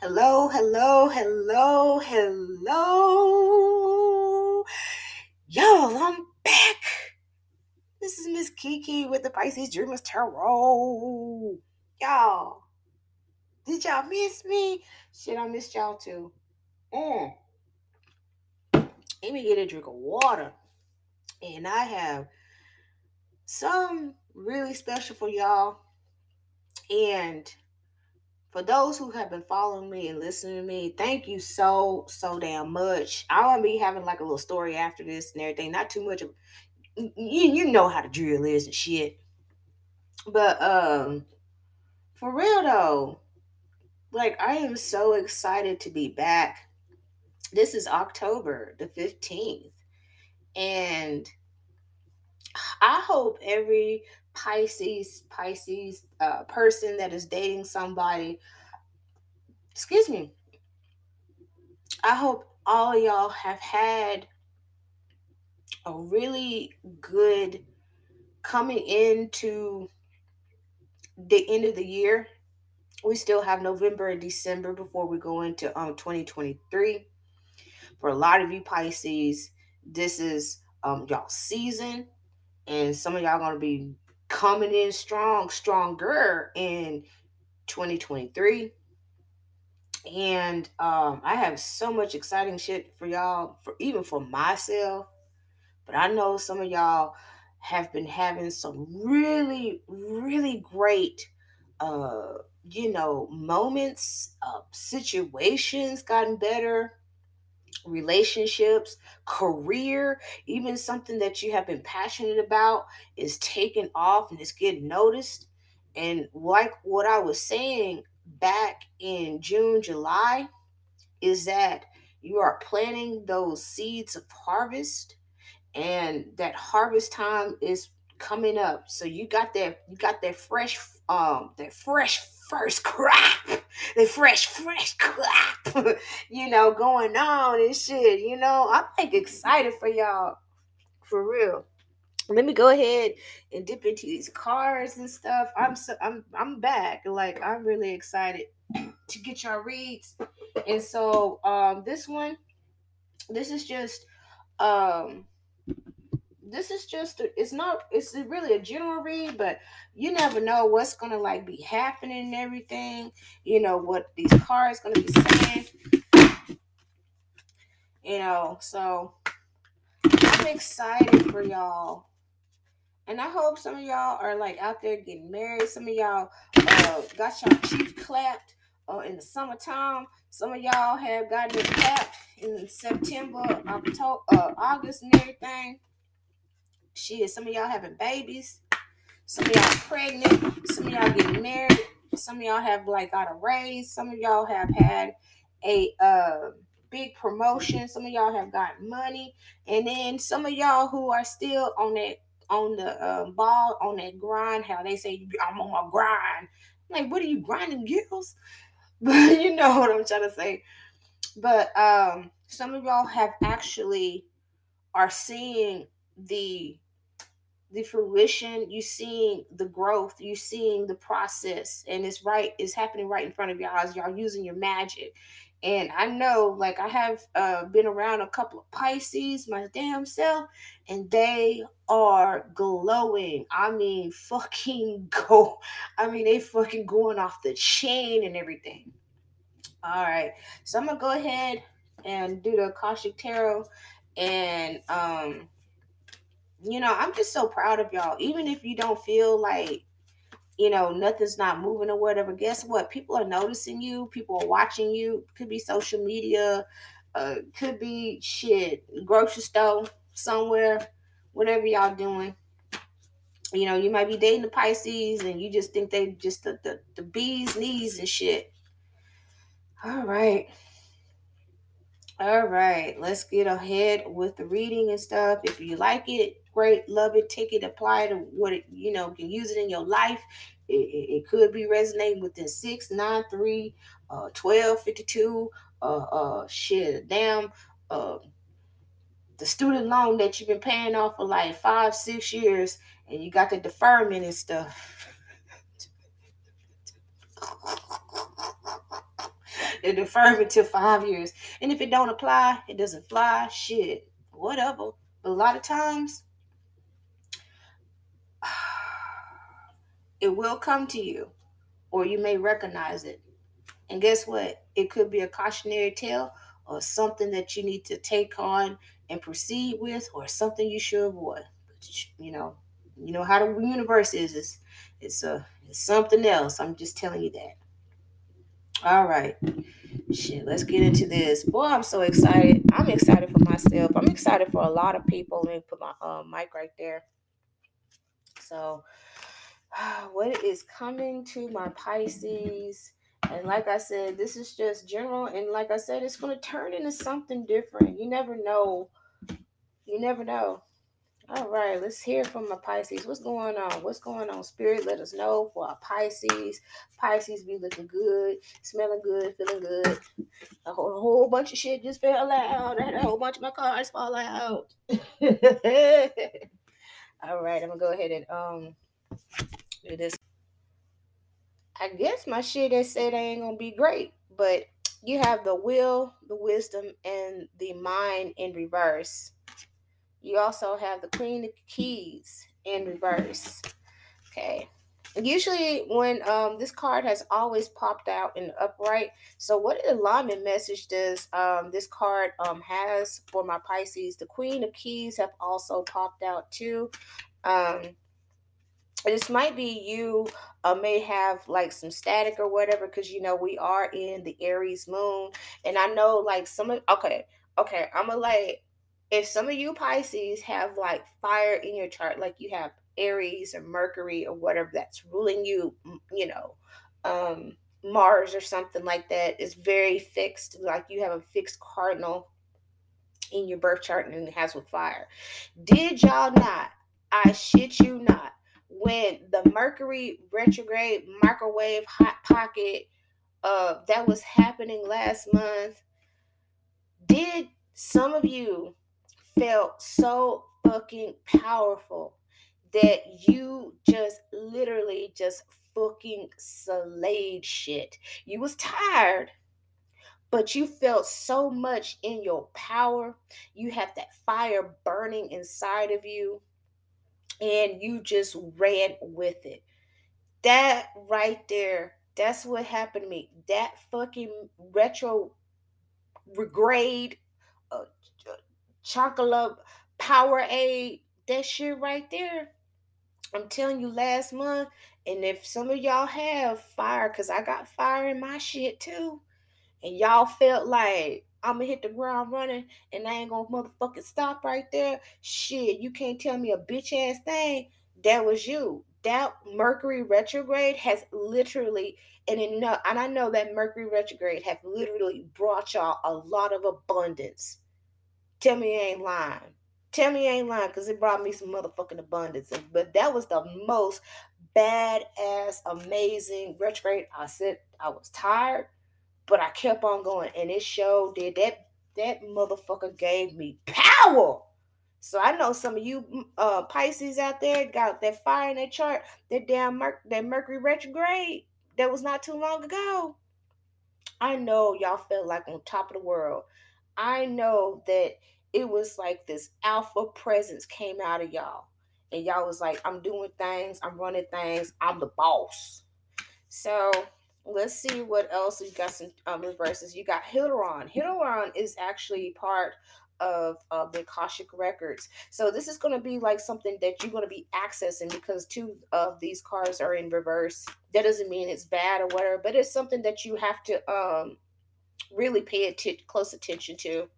Hello, hello, hello, hello. Y'all, I'm back. This is Miss Kiki with the Pisces Dreamers Tarot. Y'all, did y'all miss me? Shit, I missed y'all too. Mm. Let me get a drink of water. And I have some really special for y'all. And for those who have been following me and listening to me, thank you so, so damn much. I want to be having like a little story after this and everything. Not too much of you, you know how the drill is and shit. But um for real though, like I am so excited to be back. This is October the 15th. And I hope every Pisces, Pisces uh, person that is dating somebody, excuse me, I hope all y'all have had a really good coming into the end of the year. We still have November and December before we go into um 2023. For a lot of you Pisces, this is um y'all season and some of y'all gonna be coming in strong, stronger in 2023. And um, I have so much exciting shit for y'all, for even for myself. But I know some of y'all have been having some really, really great uh, you know, moments, uh, situations gotten better relationships, career, even something that you have been passionate about is taking off and it's getting noticed. And like what I was saying back in June, July, is that you are planting those seeds of harvest and that harvest time is coming up. So you got that you got that fresh um that fresh first crop, the fresh fresh clap, you know, going on and shit. You know, I'm like excited for y'all, for real. Let me go ahead and dip into these cards and stuff. I'm so I'm I'm back. Like I'm really excited to get y'all reads. And so um this one, this is just um this is just a, it's not it's really a general read but you never know what's gonna like be happening and everything you know what these cards gonna be saying. You know so i'm excited for y'all. And i hope some of y'all are like out there getting married. Some of y'all uh, got y'all cheeks clapped uh, in the summertime. Some of y'all have gotten it clapped in september october uh, august and everything Shit, some of y'all having babies. Some of y'all pregnant. Some of y'all getting married. Some of y'all have like got a raise. Some of y'all have had a uh, big promotion. Some of y'all have gotten money, and then some of y'all who are still on that on the uh, ball on that grind. How they say I'm on my grind. like, what are you grinding, girls? But you know what I'm trying to say. But um, some of y'all have actually are seeing the the fruition, you seeing the growth, you seeing the process, and it's right, it's happening right in front of y'all as y'all using your magic. And I know, like, I have uh, been around a couple of Pisces, my damn self, and they are glowing. I mean, fucking go. I mean, they fucking going off the chain and everything. All right. So I'm to go ahead and do the Akashic Tarot. And, um, you know, I'm just so proud of y'all. Even if you don't feel like, you know, nothing's not moving or whatever, guess what? People are noticing you, people are watching you. Could be social media, uh, could be shit, grocery store somewhere, whatever y'all doing. You know, you might be dating the Pisces and you just think they just the, the, the bees knees and shit. All right. All right, let's get ahead with the reading and stuff. If you like it, great, love it, take it, apply it to what it, you know, can use it in your life. It, it, it could be resonating within 6, 9, 3, uh, 12, 52, uh, uh, shit, damn, uh, the student loan that you've been paying off for like five, six years, and you got the deferment and stuff. they defer it to five years. And if it don't apply, it doesn't fly. Shit, whatever. But a lot of times, it will come to you, or you may recognize it. And guess what? It could be a cautionary tale or something that you need to take on and proceed with, or something you should avoid. You know, you know how the universe is. It's it's a it's something else. I'm just telling you that. All right. Shit, let's get into this. Boy, I'm so excited. I'm excited for myself. I'm excited for a lot of people. Let me put my uh, mic right there. So, what is coming to my Pisces? And like I said, this is just general. And like I said, it's going to turn into something different. You never know. You never know. All right, let's hear from my Pisces. What's going on? What's going on? Spirit, let us know for our Pisces. Pisces be looking good, smelling good, feeling good. A whole, a whole bunch of shit just fell out. I had a whole bunch of my cards fall out. All right, I'm gonna go ahead and um do this. I guess my shit that said ain't gonna be great, but you have the will, the wisdom, and the mind in reverse. You also have the Queen of Keys in reverse. Okay. Usually, when um, this card has always popped out in the upright. So, what alignment message does um, this card um, has for my Pisces? The Queen of Keys have also popped out too. Um, this might be you uh, may have like some static or whatever because you know we are in the aries moon and i know like some of okay okay i'm gonna like if some of you Pisces have like fire in your chart, like you have Aries or Mercury or whatever that's ruling you, you know, um, Mars or something like that is very fixed, like you have a fixed cardinal in your birth chart and it has with fire. Did y'all not? I shit you not. When the Mercury retrograde microwave hot pocket uh that was happening last month, did some of you felt so fucking powerful that you just literally just fucking slayed shit. You was tired, but you felt so much in your power. You have that fire burning inside of you, and you just ran with it. That right there, that's what happened to me. That fucking retro regrade chocolate power, Powerade, that shit right there. I'm telling you, last month, and if some of y'all have fire, because I got fire in my shit too, and y'all felt like I'm gonna hit the ground running and I ain't gonna motherfucking stop right there, shit, you can't tell me a bitch ass thing. That was you. That Mercury retrograde has literally, and enough, and I know that Mercury retrograde have literally brought y'all a lot of abundance Tell me you ain't lying. Tell me you ain't lying because it brought me some motherfucking abundance. But that was the most badass, amazing retrograde. I said I was tired, but I kept on going. And it showed did that that motherfucker gave me power. So I know some of you mm, uh, Pisces out there got that fire in their chart, that damn Mer- that Mercury retrograde that was not too long ago. I know y'all felt like on top of the world. I know that it was like this alpha presence came out of y'all. And y'all was like, I'm doing things, I'm running things, I'm the boss. So let's see what else we got some um, reverses. You got Hilarion. Hilarion is actually part of uh, the Akashic records. So this is going to be like something that you're going to be accessing because two of these cards are in reverse. That doesn't mean it's bad or whatever, but it's something that you have to um really pay att- close attention to.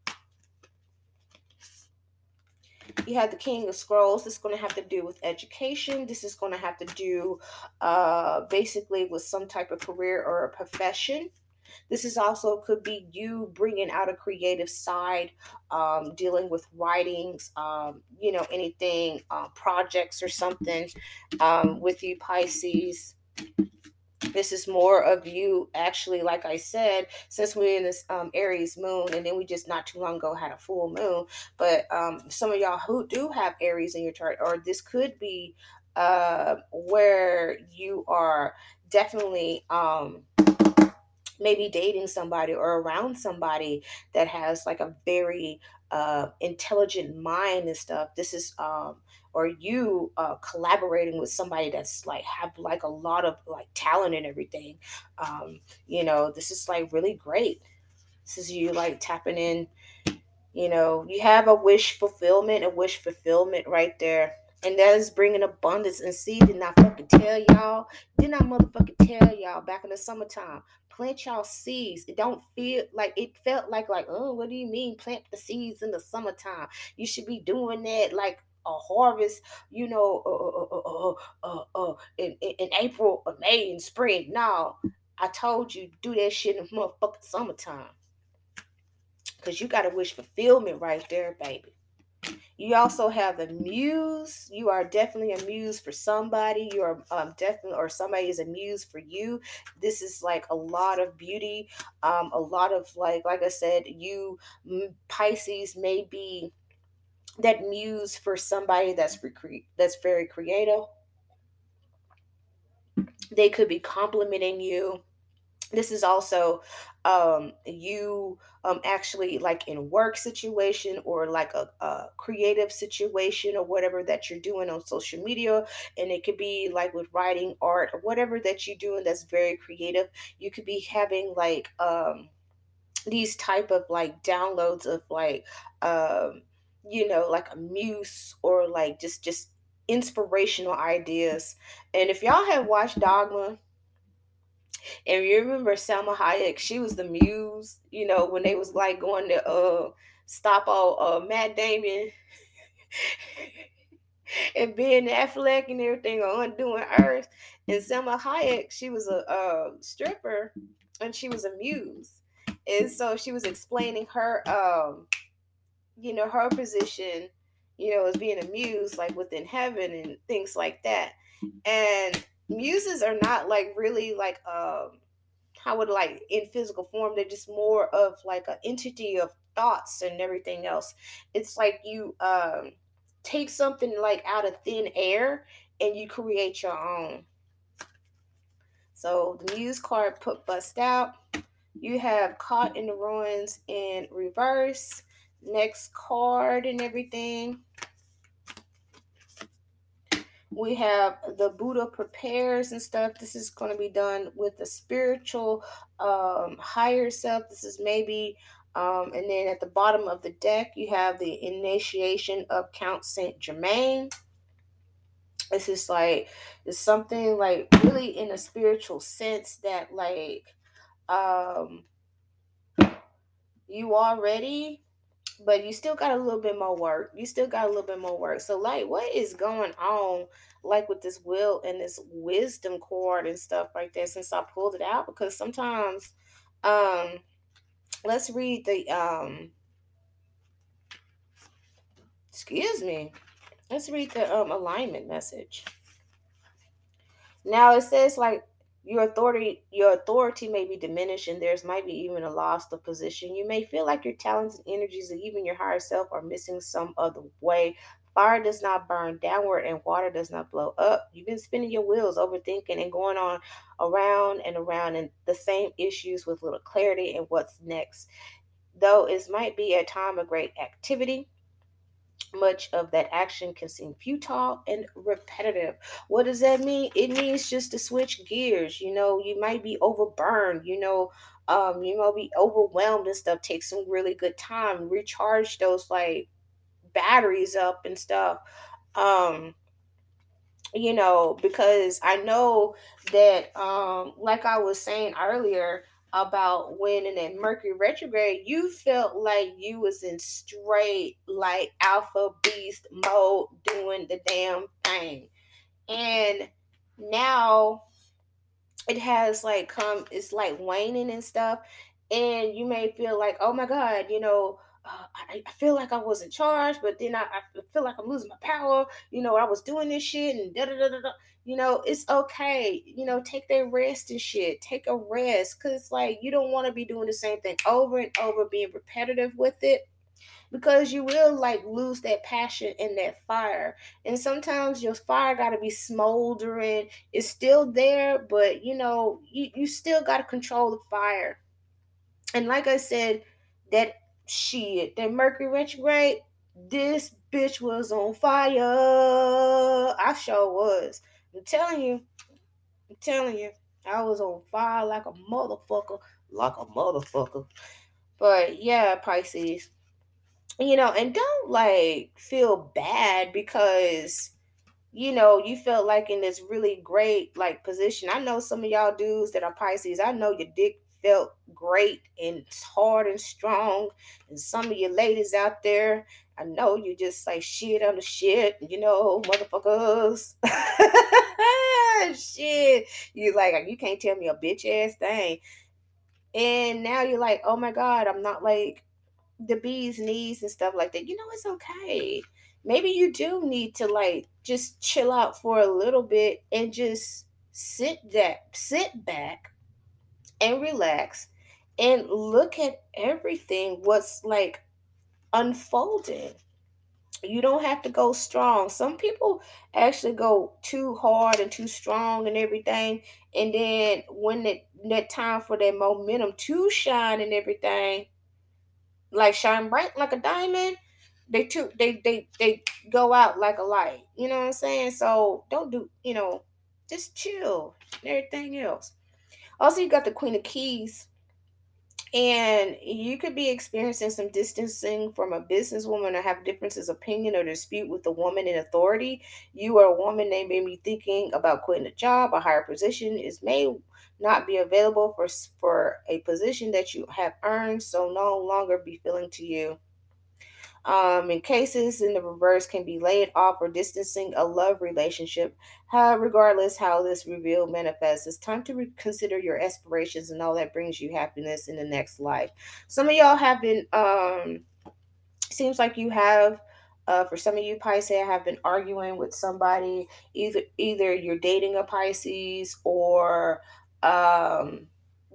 You have the King of Scrolls. This is going to have to do with education. This is going to have to do uh, basically with some type of career or a profession. This is also could be you bringing out a creative side, um, dealing with writings, um, you know, anything, uh, projects or something um, with you, Pisces this is more of you actually like i said since we're in this um, aries moon and then we just not too long ago had a full moon but um, some of y'all who do have aries in your chart or this could be uh, where you are definitely um, maybe dating somebody or around somebody that has like a very uh, intelligent mind and stuff. This is um, or you uh, collaborating with somebody that's like have like a lot of like talent and everything. Um, you know, this is like really great. This is you like tapping in. You know, you have a wish fulfillment, a wish fulfillment right there and that is bringing abundance. And see, did not fucking tell y'all? Did not motherfucking tell y'all back in the summertime? Plant y'all seeds. It don't feel like it felt like like oh, what do you mean plant the seeds in the summertime? You should be doing that like a harvest, you know, uh, uh, uh, uh, in, in, April or May and spring. No, I told you do that shit in the motherfucking summertime. Cause you got to wish fulfillment right there, baby. You also have the muse. You are definitely a muse for somebody. You are um, definitely, or somebody is a muse for you. This is like a lot of beauty, um, a lot of like, like I said, you Pisces may be that muse for somebody that's cre- that's very creative. They could be complimenting you. This is also um, you um, actually like in work situation or like a, a, creative situation or whatever that you're doing on social media. And it could be like with writing art or whatever that you're doing that's very creative. You could be having like um, these type of like downloads of like um, you know like a muse or like just just inspirational ideas and if y'all have watched dogma and you remember Salma Hayek, she was the muse, you know, when they was like going to uh stop all uh Matt Damon and Ben Affleck and everything on Undoing Earth. And Salma Hayek, she was a uh, stripper and she was a muse. And so she was explaining her um you know, her position, you know, as being a muse, like within heaven and things like that. And muses are not like really like um how would like in physical form they're just more of like an entity of thoughts and everything else. It's like you um take something like out of thin air and you create your own. So the muse card put bust out. You have caught in the ruins in reverse next card and everything we have the Buddha prepares and stuff. This is going to be done with the spiritual um, higher self. This is maybe, um, and then at the bottom of the deck, you have the initiation of Count Saint Germain. This is like it's something like really in a spiritual sense that like um you already but you still got a little bit more work. You still got a little bit more work. So, like, what is going on, like with this will and this wisdom cord and stuff like that since I pulled it out? Because sometimes, um, let's read the, um, excuse me, let's read the um, alignment message. Now, it says, like, your authority your authority may be diminished and there's might be even a loss of position. You may feel like your talents and energies and even your higher self are missing some other way. Fire does not burn downward and water does not blow up. You've been spinning your wheels overthinking and going on around and around and the same issues with little clarity and what's next. Though it might be a time of great activity much of that action can seem futile and repetitive. What does that mean? It means just to switch gears. You know, you might be overburned, you know, um, you might be overwhelmed and stuff. Take some really good time, recharge those like batteries up and stuff. Um, you know, because I know that um, like I was saying earlier, about when in that Mercury retrograde, you felt like you was in straight like alpha beast mode doing the damn thing. And now it has like come it's like waning and stuff and you may feel like oh my god you know uh, I, I, feel like I was in charge, but then I, I, feel like I'm losing my power. You know, I was doing this shit and da da da da. You know, it's okay. You know, take that rest and shit. Take a rest, cause like you don't want to be doing the same thing over and over, being repetitive with it. because you will like lose that passion and that fire. And sometimes your fire got to be smoldering. It's still there, but you know, you, you still got to control the fire. And like I said, that shit, that Mercury retrograde, this bitch was on fire. I sure was. I'm telling you, I'm telling you, I was on fire like a motherfucker, like a motherfucker. But yeah, Pisces, you know, and don't like feel bad because you know you felt like in this really great like position. I know some of y'all dudes that are Pisces. I know your dick felt great and hard and strong, and some of you ladies out there. I know you just like shit on the shit, you know, motherfuckers. shit. You like you can't tell me a bitch ass thing. And now you're like, oh my God, I'm not like the bee's knees and stuff like that. You know, it's okay. Maybe you do need to like just chill out for a little bit and just sit that sit back and relax and look at everything what's like unfolding you don't have to go strong. Some people actually go too hard and too strong and everything. And then when it that time for that momentum to shine and everything, like shine bright like a diamond, they too they they they go out like a light. You know what I'm saying? So don't do, you know, just chill and everything else. Also, you got the Queen of Keys and you could be experiencing some distancing from a businesswoman or have differences opinion or dispute with a woman in authority. You are a woman may be thinking about quitting a job, a higher position is may not be available for for a position that you have earned, so no longer be feeling to you. Um, in cases in the reverse can be laid off or distancing a love relationship. How, regardless how this reveal manifests, it's time to reconsider your aspirations and all that brings you happiness in the next life. Some of y'all have been um seems like you have uh, for some of you Pisces have been arguing with somebody either either you're dating a Pisces or um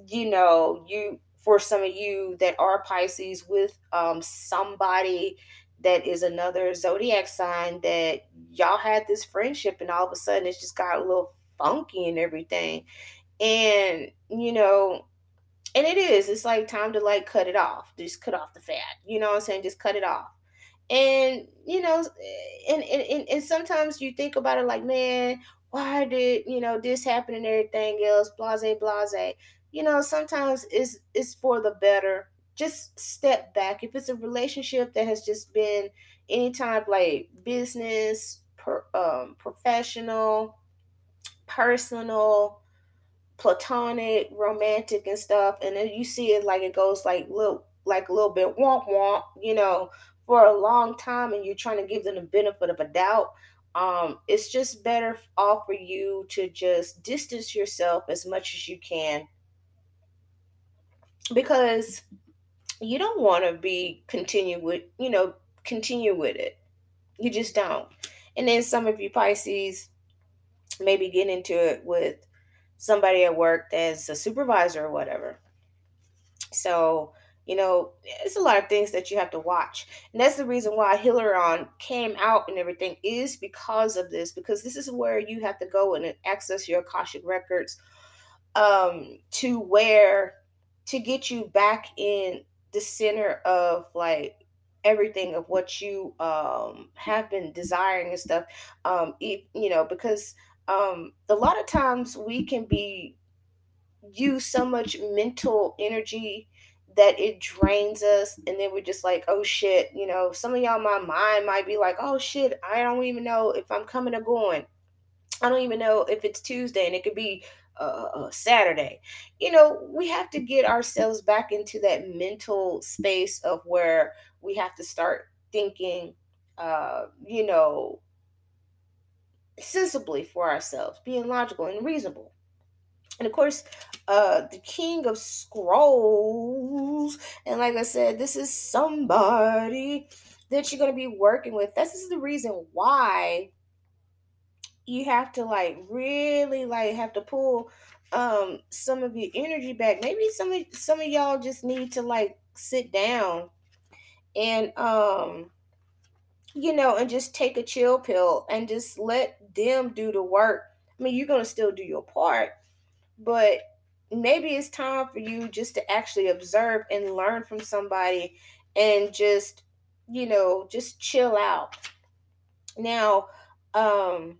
you know you for some of you that are Pisces with um, somebody that is another zodiac sign that y'all had this friendship and all of a sudden it's just got a little funky and everything. And, you know, and it is, it's like time to like cut it off. Just cut off the fat. You know what I'm saying? Just cut it off. And, you know, and, and, and sometimes you think about it like, man, why did, you know, this happen and everything else, blase, blase you know, sometimes it's it's for the better. Just step back. If it's a relationship that has just been any type like business, per, um, professional, personal, platonic, romantic, and stuff, and then you see it like it goes like little like a little bit womp womp, you know, for a long time, and you're trying to give them the benefit of a doubt. Um, it's just better off for you to just distance yourself as much as you can because you don't want to be continue with you know continue with it. You just don't. And then some of you pisces maybe get into it with somebody at work that's a supervisor or whatever. So you know it's a lot of things that you have to watch. And that's the reason why Hilarion came out and everything is because of this because this is where you have to go and access your akashic records um to where to get you back in the center of like everything of what you um have been desiring and stuff um you know because um a lot of times we can be use so much mental energy that it drains us and then we're just like oh shit you know some of y'all my mind might be like oh shit i don't even know if i'm coming or going. I don't even know if it's tuesday and it could be uh, Saturday. You know, we have to get ourselves back into that mental space of where we have to start thinking, uh, you know, sensibly for ourselves, being logical and reasonable. And of course, uh, the king of scrolls. And like I said, this is somebody that you're going to be working with. This is the reason why you have to like really like have to pull um some of your energy back. Maybe some of some of y'all just need to like sit down and um you know and just take a chill pill and just let them do the work. I mean you're going to still do your part but maybe it's time for you just to actually observe and learn from somebody and just you know just chill out. Now um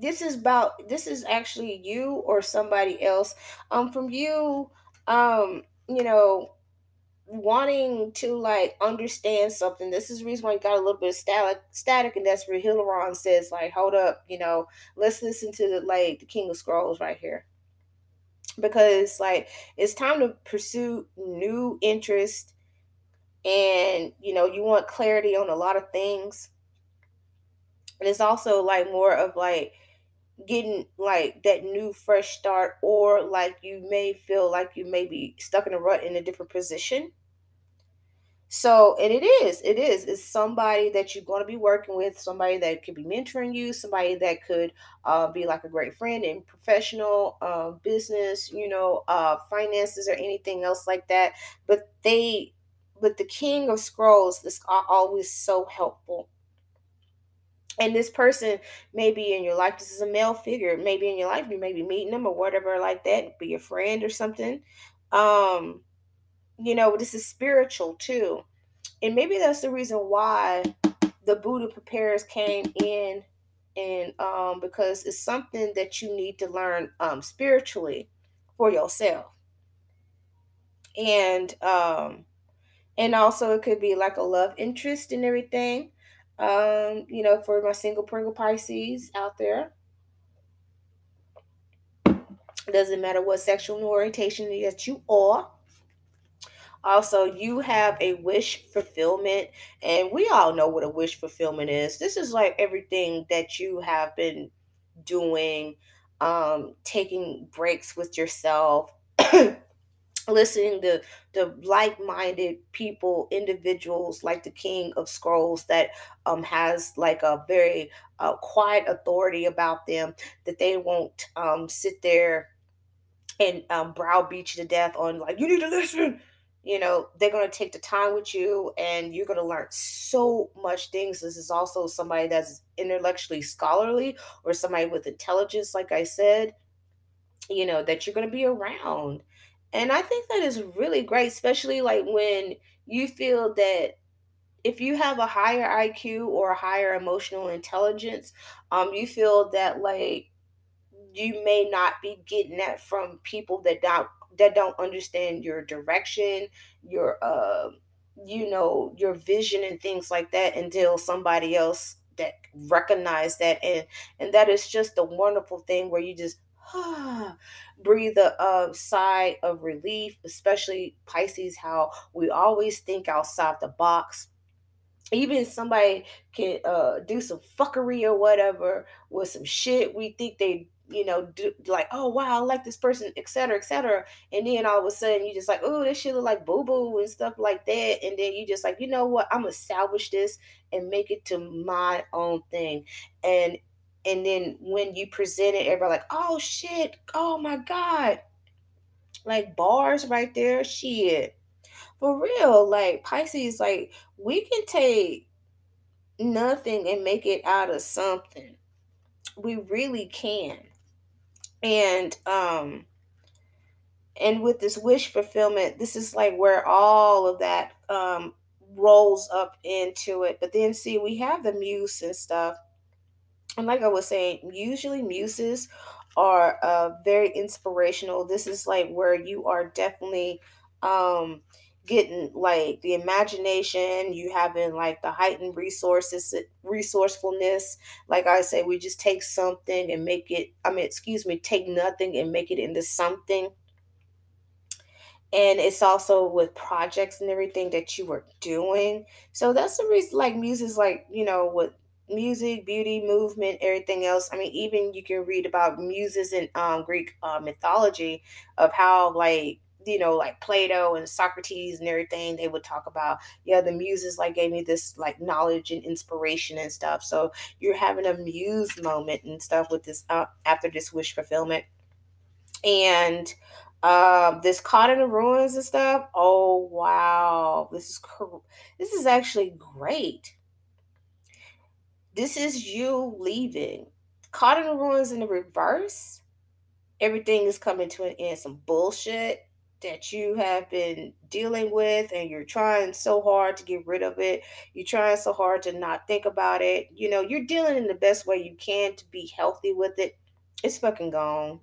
this is about this is actually you or somebody else um from you um you know wanting to like understand something. This is the reason why you got a little bit of static static and that's where Hilarion says like hold up you know let's listen to the like the king of scrolls right here. Because like it's time to pursue new interest and you know you want clarity on a lot of things. And it's also like more of like getting like that new fresh start or like you may feel like you may be stuck in a rut in a different position. So and it is it is it's somebody that you're going to be working with somebody that could be mentoring you somebody that could uh, be like a great friend in professional uh, business you know uh, finances or anything else like that. But they but the king of scrolls is always so helpful and this person may be in your life this is a male figure maybe in your life you may be meeting them or whatever like that be a friend or something. Um you know this is spiritual too. And maybe that's the reason why the buddha preparers came in and um because it's something that you need to learn um spiritually for yourself. And um and also it could be like a love interest and everything um you know for my single pringle pisces out there. Doesn't matter what sexual orientation that you are. Also you have a wish fulfillment and we all know what a wish fulfillment is. This is like everything that you have been doing um taking breaks with yourself listening to the like-minded people individuals like the king of scrolls that um has like a very uh, quiet authority about them that they won't um sit there and um browbeat you to death on like you need to listen. You know they're going to take the time with you and you're going to learn so much things. This is also somebody that's intellectually scholarly or somebody with intelligence like i said you know that you're going to be around and i think that is really great especially like when you feel that if you have a higher iq or a higher emotional intelligence um you feel that like you may not be getting that from people that don't that don't understand your direction your uh you know your vision and things like that until somebody else that recognize that. And and that is just a wonderful thing where you just breathe a sigh of relief especially pisces how we always think outside the box. Even somebody can uh do some fuckery or whatever with some shit we think they you know do like oh wow i like this person etc etc and then all of a sudden you just like oh this shit look like boo boo and stuff like that. And then you just like you know what? I'm gonna salvage this and make it to my own thing. And and then when you present it everybody like oh shit oh my god like bars right there shit for real like pisces like we can take nothing and make it out of something. We really can. And um and with this wish fulfillment, this is like where all of that um rolls up into it. But then see we have the muse and stuff and like I was saying, usually muses are uh, very inspirational. This is like where you are definitely um, getting like the imagination, you having like the heightened resources, resourcefulness. Like I say, we just take something and make it, I mean, excuse me, take nothing and make it into something and it's also with projects and everything that you were doing. So that's the reason, like, music is like, you know, with music, beauty, movement, everything else. I mean, even you can read about muses in um, Greek uh, mythology of how, like, you know, like Plato and Socrates and everything, they would talk about, yeah, the muses like gave me this like knowledge and inspiration and stuff. So you're having a muse moment and stuff with this uh, after this wish fulfillment. And Um, this caught in the ruins and stuff. Oh wow, this is this is actually great. This is you leaving. Caught in the ruins in the reverse. Everything is coming to an end. Some bullshit that you have been dealing with and you're trying so hard to get rid of it. You're trying so hard to not think about it. You know, you're dealing in the best way you can to be healthy with it. It's fucking gone.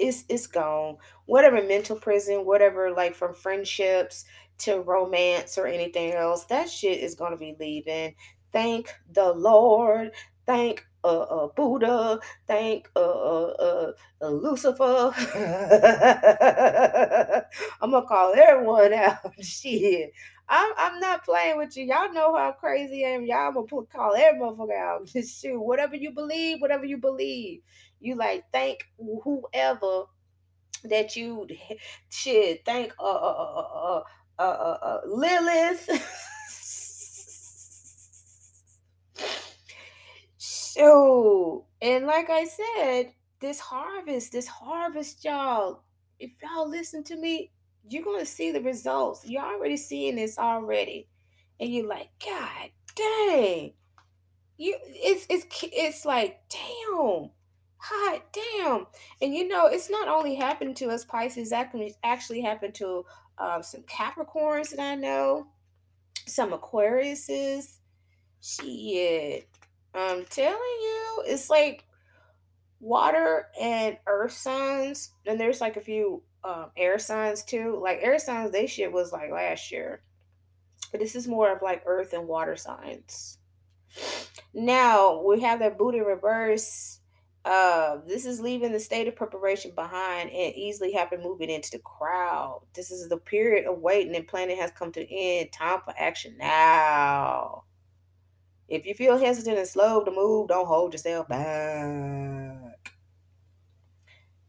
It's it's gone. Whatever mental prison, whatever like from friendships to romance or anything else, that shit is gonna be leaving. Thank the Lord. Thank uh, uh Buddha. Thank uh, uh, uh Lucifer. I'm gonna call everyone out. Shit. I'm, I'm not playing with you. Y'all know how crazy I am. Y'all gonna put, call every motherfucker out. Shoot. Whatever you believe, whatever you believe. You like thank whoever that you should thank uh uh uh uh uh, uh, uh Lilith. So and like I said, this harvest, this harvest, y'all, if y'all listen to me, you're gonna see the results. You're already seeing this already. And you're like, God dang. You it's it's it's like, damn hot damn and you know it's not only happened to us pisces that can actually happen to um, some capricorns that i know some aquariuses shit i'm telling you it's like water and earth signs and there's like a few um, air signs too like air signs they shit was like last year but this is more of like earth and water signs now we have that boot in reverse uh, this is leaving the state of preparation behind and easily happen moving into the crowd. This is the period of waiting and planning has come to an end. Time for action now. If you feel hesitant and slow to move, don't hold yourself back.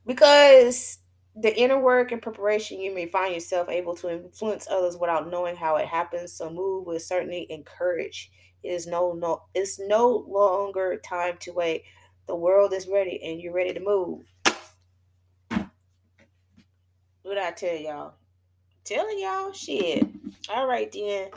Because the inner work and preparation, you may find yourself able to influence others without knowing how it happens. So move with certainly encourage. It is no no it's no longer time to wait the world is ready and you're ready to move. What I tell y'all? Telling y'all shit. All right then.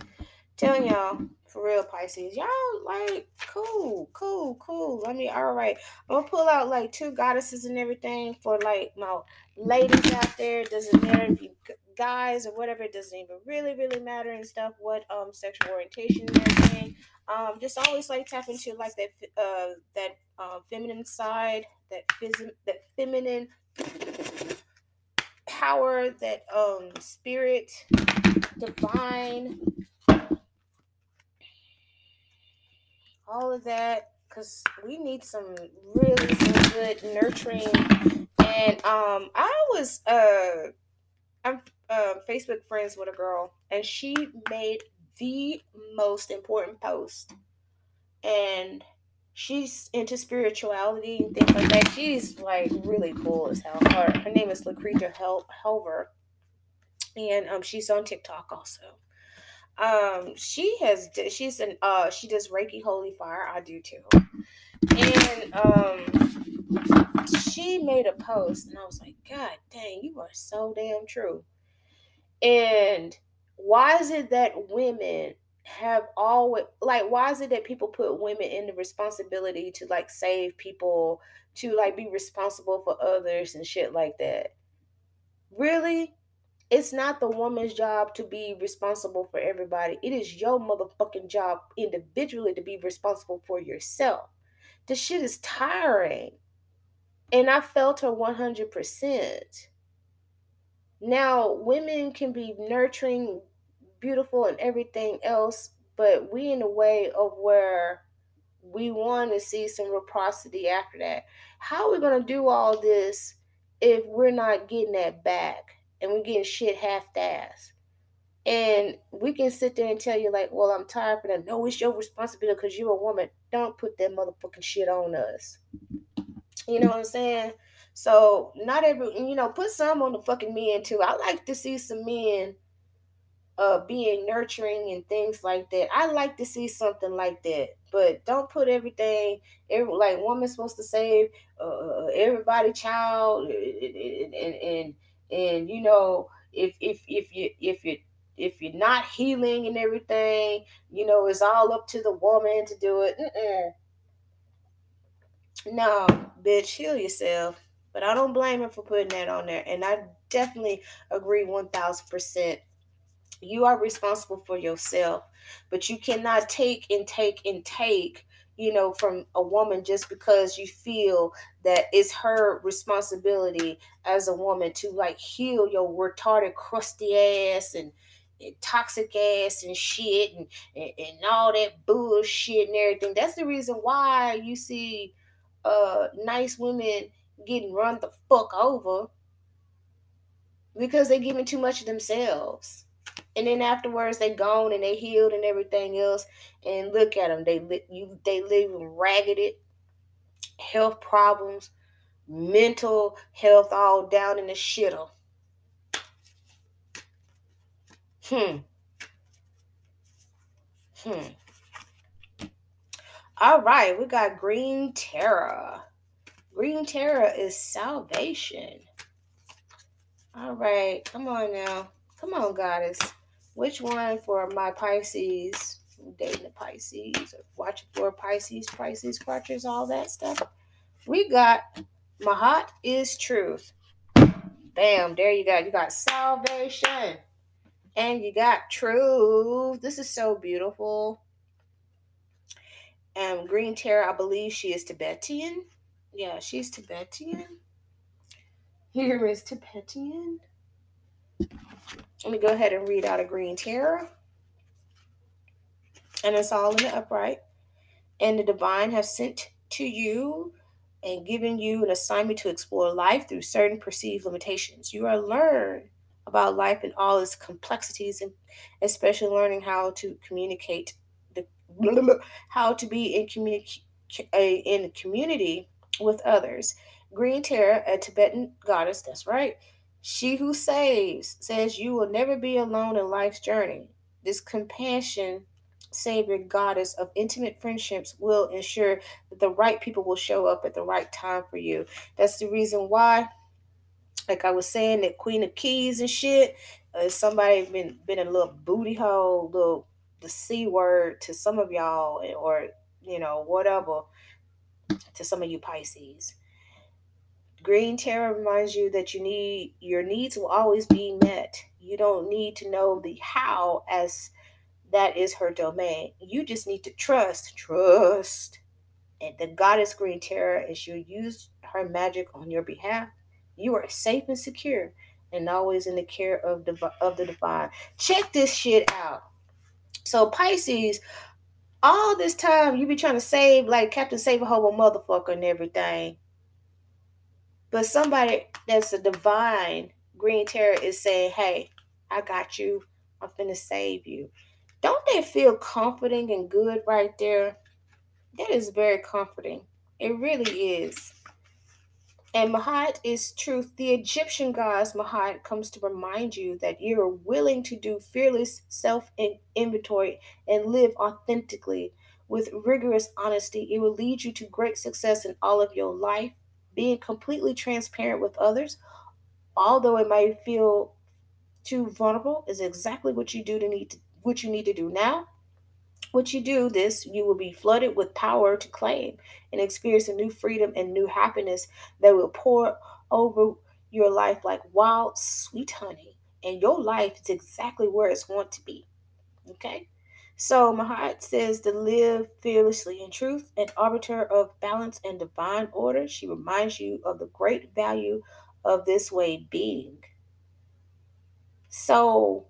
Telling y'all for real Pisces. Y'all like cool, cool, cool. Let me all right. I'm gonna pull out like two goddesses and everything for like my ladies out there. Doesn't matter if you guys or whatever, it doesn't even really, really matter and stuff what um sexual orientation and everything. Um, just always like tap into like that uh that uh, feminine side, that phys- that feminine power, that um spirit, divine, all of that, because we need some really some good nurturing. And um, I was uh, I'm uh, Facebook friends with a girl, and she made the most important post, and she's into spirituality and things like that. She's like really cool as hell. Her, her name is Lucretia Hel- Helver, and um, she's on TikTok also. Um, she has she's an uh she does Reiki Holy Fire. I do too, and um, she made a post, and I was like, God dang, you are so damn true. And why is it that women have always like why is it that people put women in the responsibility to like save people to like be responsible for others and shit like that really it's not the woman's job to be responsible for everybody. It is your motherfucking job individually to be responsible for yourself. This shit is tiring. And i felt her 100% now women can be nurturing beautiful and everything else, but we in a way of where we want to see some reciprocity after that. How are we gonna do all this if we're not getting that back and we're getting shit half-assed? And we can sit there and tell you like, well, I'm tired for that. No, it's your responsibility because you're a woman. Don't put that motherfucking shit on us. You know what I'm saying? So not every you know, put some on the fucking men too. I like to see some men uh being nurturing and things like that. I like to see something like that, but don't put everything every like woman's supposed to save uh, everybody child and, and, and and you know if if if you if you if you're not healing and everything, you know, it's all up to the woman to do it. Mm-mm. No, bitch, heal yourself. But I don't blame her for putting that on there. And I definitely agree 1000%. You are responsible for yourself, but you cannot take and take and take, you know, from a woman just because you feel that it's her responsibility as a woman to like heal your retarded, crusty ass and, and toxic ass and shit and, and, and all that bullshit and everything. That's the reason why you see uh nice women getting run the fuck over because they're giving too much of themselves. And then afterwards, they gone and they healed and everything else. And look at them, they you they live ragged, health problems, mental health all down in the shitter. Hmm. Hmm. All right, we got Green Tara. Green Tara is salvation. All right, come on now. Come on, goddess. Which one for my Pisces? Dating the Pisces, watching for Pisces, Pisces, crutches, all that stuff. We got my heart is truth. Bam, there you go. You got salvation and you got truth. This is so beautiful. And Green Tara, I believe she is Tibetan. Yeah, she's Tibetan. Here is Tibetan. Let me go ahead and read out a Green Tara. And it's all in the upright. And the divine have sent to you and given you an assignment to explore life through certain perceived limitations. You are learn about life and all its complexities, and especially learning how to communicate the how to be in community in community with others. Green Tara, a Tibetan goddess, that's right. She who saves says you will never be alone in life's journey. This compassion Savior goddess of intimate friendships will ensure that the right people will show up at the right time for you. That's the reason why, like I was saying, that Queen of Keys and shit, uh, somebody been been a little booty hole, little the c word to some of y'all, or you know whatever to some of you Pisces. Green Tara reminds you that you need your needs will always be met. You don't need to know the how as that is her domain. You just need to trust, trust. And the goddess Green Tara, as she use her magic on your behalf, you are safe and secure and always in the care of the, of the divine. Check this shit out. So Pisces, all this time you be trying to save like Captain Save a Whole motherfucker and everything. But somebody that's a divine green Tara is saying, Hey, I got you. I'm finna save you. Don't they feel comforting and good right there? That is very comforting. It really is. And Ma'at is truth. The Egyptian gods, Ma'at, comes to remind you that you are willing to do fearless self inventory and live authentically with rigorous honesty. It will lead you to great success in all of your life. Being completely transparent with others, although it might feel too vulnerable, is exactly what you do to need to what you need to do now. What you do this, you will be flooded with power to claim and experience a new freedom and new happiness that will pour over your life like wild, sweet honey. And your life is exactly where it's want to be. Okay? So Ma'at says to live fearlessly in truth, an arbiter of balance and divine order. She reminds you of the great value of this way being. So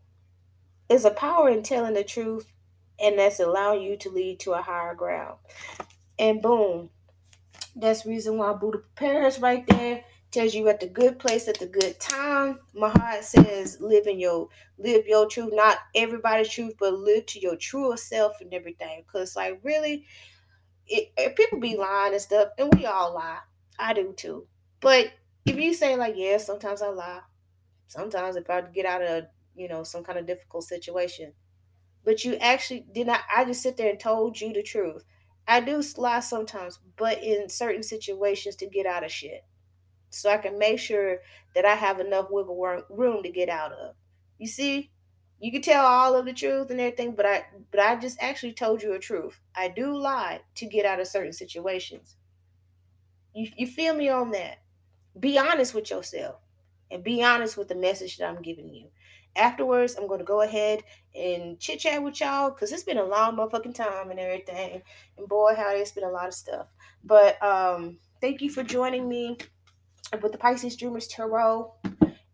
is a power in telling the truth, and that's allowing you to lead to a higher ground. And boom, that's reason why Buddha prepares right there. Tells you at the good place at the good time. My heart says, live in your live your truth, not everybody's truth, but live to your truest self and everything. Cause like really, it, it, people be lying and stuff, and we all lie. I do too. But if you say like, yeah, sometimes I lie. Sometimes if I get out of you know, some kind of difficult situation. But you actually did not, I just sit there and told you the truth. I do lie sometimes, but in certain situations to get out of shit. So I can make sure that I have enough wiggle room to get out of. You see, you can tell all of the truth and everything, but I but I just actually told you a truth. I do lie to get out of certain situations. You you feel me on that? Be honest with yourself and be honest with the message that I'm giving you. Afterwards, I'm going to go ahead and chit chat with y'all because it's been a long motherfucking time and everything. And boy, how it's been a lot of stuff. But um, thank you for joining me with the Pisces Dreamers Tarot.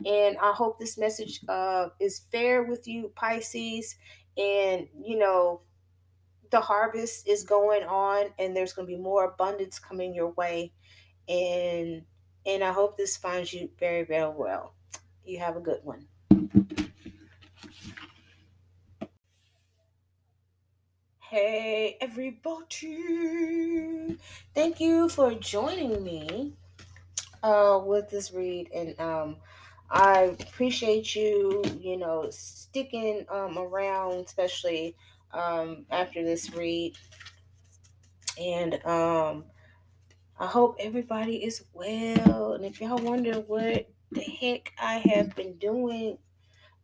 And I hope this message uh, is fair with you, Pisces. And, you know, the harvest is going on and there's going to be more abundance coming your way. And and I hope this finds you very, very well. You have a good one. Hey, everybody. Thank you for joining me uh, with this read. And um, I appreciate you, you know, sticking um, around, especially um, after this read. And um, I hope everybody is well. And if y'all wonder what the heck I have been doing,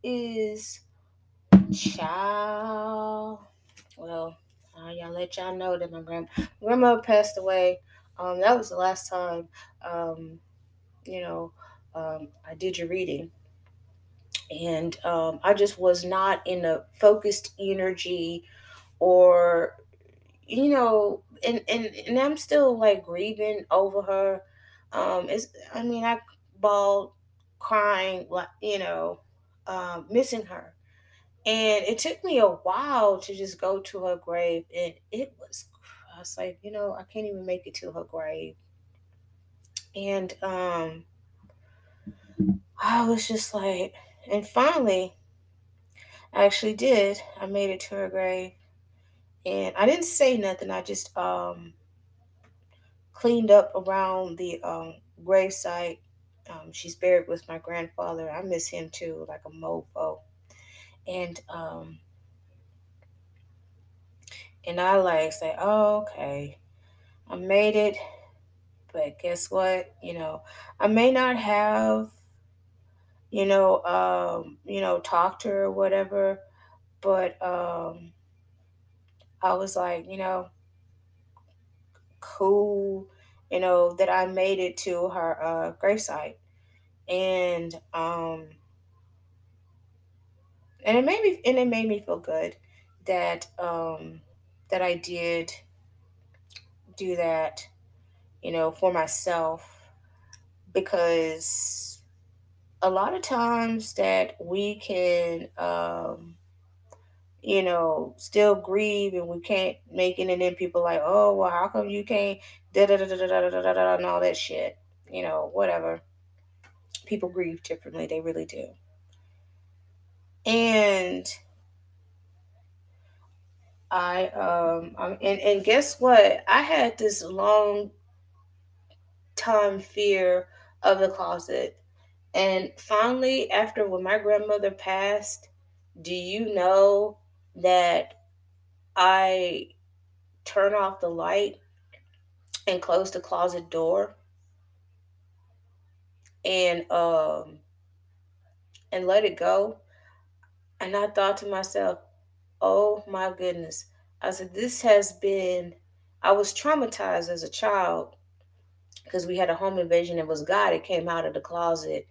is child. Well, uh, y'all let y'all know that my grand grandma passed away. Um, that was the last time, um, you know, um, I did your reading, and um, I just was not in a focused energy, or you know, and and and I'm still like grieving over her. Um, it's I mean I bawled, crying, like you know, um, missing her, and it took me a while to just go to her grave, and it was I was like, you know, I can't even make it to her grave, and um, I was just like, and finally, I actually did. I made it to her grave, and I didn't say nothing. I just um cleaned up around the um, gravesite. Um, she's buried with my grandfather. I miss him too, like a mofo. And um, and I like say, oh, okay, I made it. But guess what? You know, I may not have, you know, um, you know, talked to her or whatever, but um, I was like, you know, cool, you know, that I made it to her uh, gravesite, and um, and it made me and it made me feel good that um, that I did do that, you know, for myself because a lot of times that we can um, you know, still grieve and we can't make it. And then people like, oh, well, how come you can't, da da da da da da da da da and all that shit. You know, whatever. People grieve differently. They really do. And I, um, I'm, and, and guess what? I had this long time fear of the closet. And finally, after when my grandmother passed, do you know that I turn off the light and close the closet door? And um and let it go? And i thought to myself oh my goodness. I said this has been i was traumatized as a child because we had a home invasion it was god It came out of the closet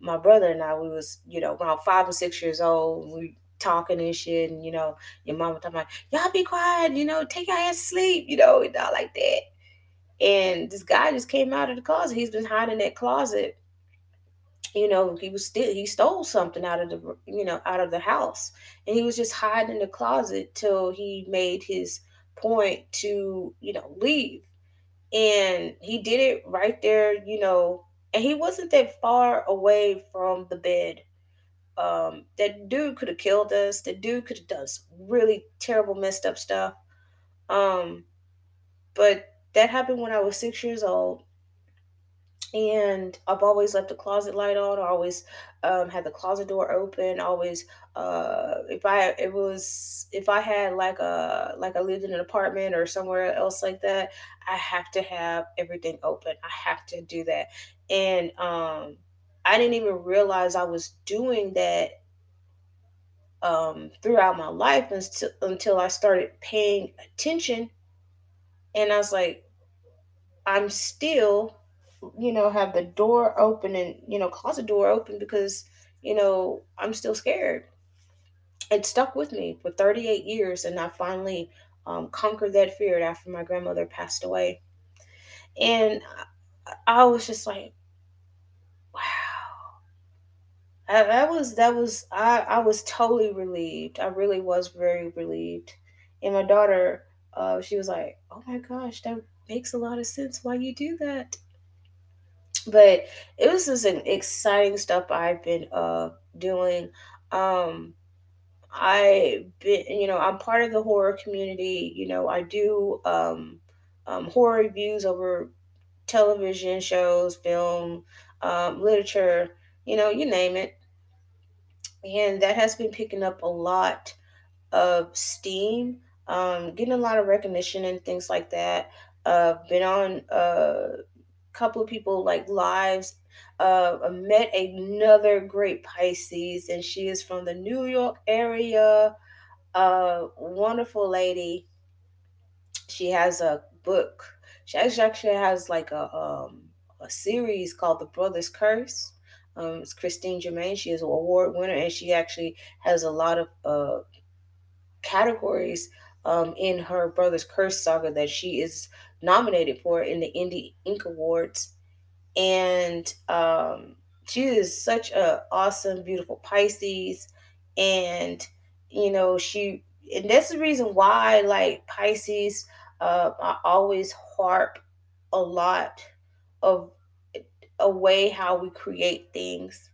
my brother and i we was you know around five or six years old we talking and shit, and you know, your mama was talking about, y'all be quiet, you know, take your ass sleep, you know, and all like that. And this guy just came out of the closet. He's been hiding in that closet. You know, he was still he stole something out of the you know out of the house, and he was just hiding in the closet till he made his point to you know leave, and he did it right there, you know, and he wasn't that far away from the bed um, that dude could have killed us. The dude could have done some really terrible, messed up stuff. Um, but that happened when I was six years old. And I've always left the closet light on. I always um, had the closet door open. Always, uh, if I it was if I had like a like I lived in an apartment or somewhere else like that, I have to have everything open. I have to do that, and um, I didn't even realize I was doing that um, throughout my life until until I started paying attention, and I was like, I'm still, you know, have the door open and, you know, closet door open because, you know, I'm still scared. It stuck with me for 38 years and I finally um, conquered that fear after my grandmother passed away. And I, was just like, wow. That was, that was, I, I was totally relieved. I really was very relieved. And my daughter, uh, she was like, oh my gosh, that makes a lot of sense why you do that. But it was just an exciting stuff I've been uh doing. Um I been you know, I'm part of the horror community. You know, I do um um horror reviews over television shows, film, um, literature, you know, you name it. And that has been picking up a lot of steam, um, getting a lot of recognition and things like that. Uh, been on uh couple of people like lives. Uh, met another great Pisces, and she is from the New York area. Uh, wonderful lady. She has a book. She actually actually has like a um a series called The Brothers Curse. Um, it's Christine Germain. She is an award winner, and she actually has a lot of uh categories um in her Brothers Curse saga that she is nominated for in the Indie Ink Awards and um, she is such a awesome, beautiful Pisces, and you know she, and that's the reason why like Pisces, uh, I always harp a lot of a way how we create things.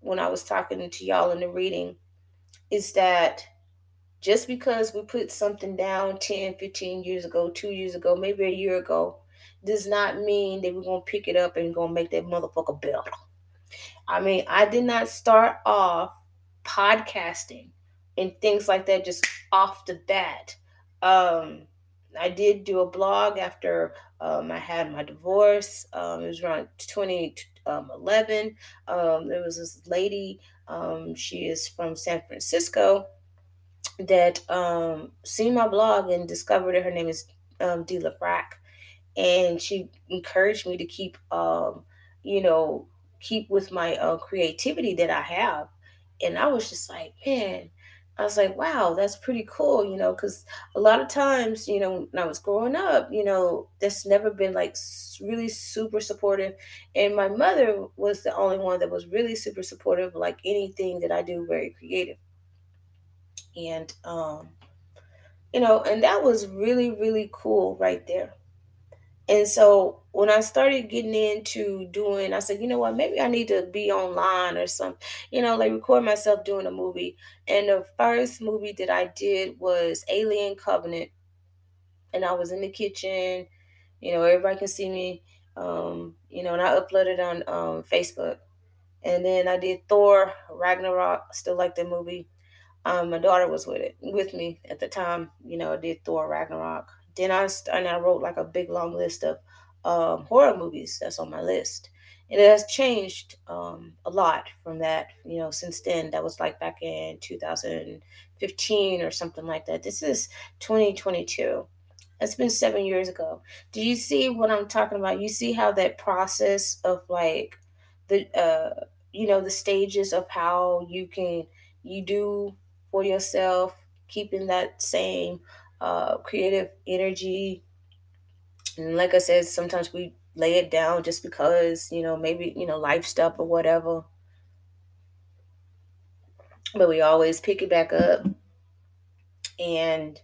When I was talking to y'all in the reading, is that just because we put something down 10, 15 years ago, two years ago, maybe a year ago, does not mean that we're gonna pick it up and gonna make that motherfucker better. I mean, I did not start off podcasting and things like that just off the bat. Um, I did do a blog after um, I had my divorce. Um, it was around 2011. Um, there was this lady, um, she is from San Francisco, that um, seen my blog and discovered it. Her name is um, Dila Frack. And she encouraged me to keep um you know keep with my uh, creativity that i have. And i was just like man i was like wow that's pretty cool you know because a lot of times you know when i was growing up you know that's never been like really super supportive. And my mother was the only one that was really super supportive like anything that i do very creative and um you know and that was really really cool right there And so when I started getting into doing, I said, you know what, maybe I need to be online or something, you know, like record myself doing a movie. And the first movie that I did was Alien Covenant. And I was in the kitchen, you know, everybody can see me, um, you know, and I uploaded on um, Facebook. And then I did Thor Ragnarok, still like the movie. Um, my daughter was with it with me at the time. You know, I did Thor Ragnarok. Then I and I wrote like a big long list of um, horror movies that's on my list, and it has changed um, a lot from that. You know, since then that was like back in 2015 or something like that. This is 2022. That's been seven years ago. Do you see what I'm talking about? You see how that process of like the uh you know the stages of how you can you do for yourself, keeping that same uh, creative energy. And like I said, sometimes we lay it down just because, you know, maybe, you know, life stuff or whatever. But we always pick it back up. And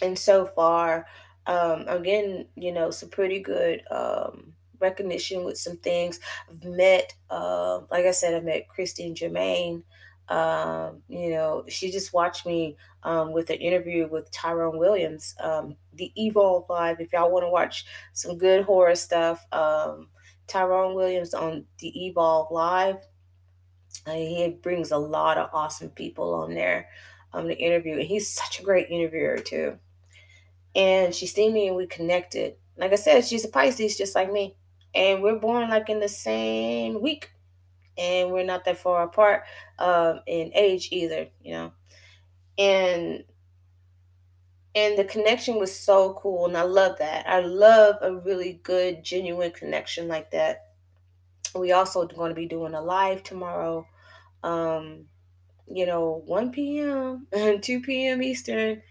and so far, um, I'm getting, you know, some pretty good um, recognition with some things. I've met, uh, like I said, I met Christine Germain. Um, you know, she just watched me um, with an interview with Tyrone Williams, um, the Evolve Live. If y'all want to watch some good horror stuff, um, Tyrone Williams on the Evolve Live. Uh, he brings a lot of awesome people on there um, to interview. And he's such a great interviewer, too. And she seen me and we connected. Like I said, she's a Pisces just like me. And we're born like in the same week. And we're not that far apart um, in age either, you know. And and the connection was so cool and i love that. I love a really good genuine connection like that. We also going to be doing a live tomorrow um you know 1 p.m and 2 p.m eastern.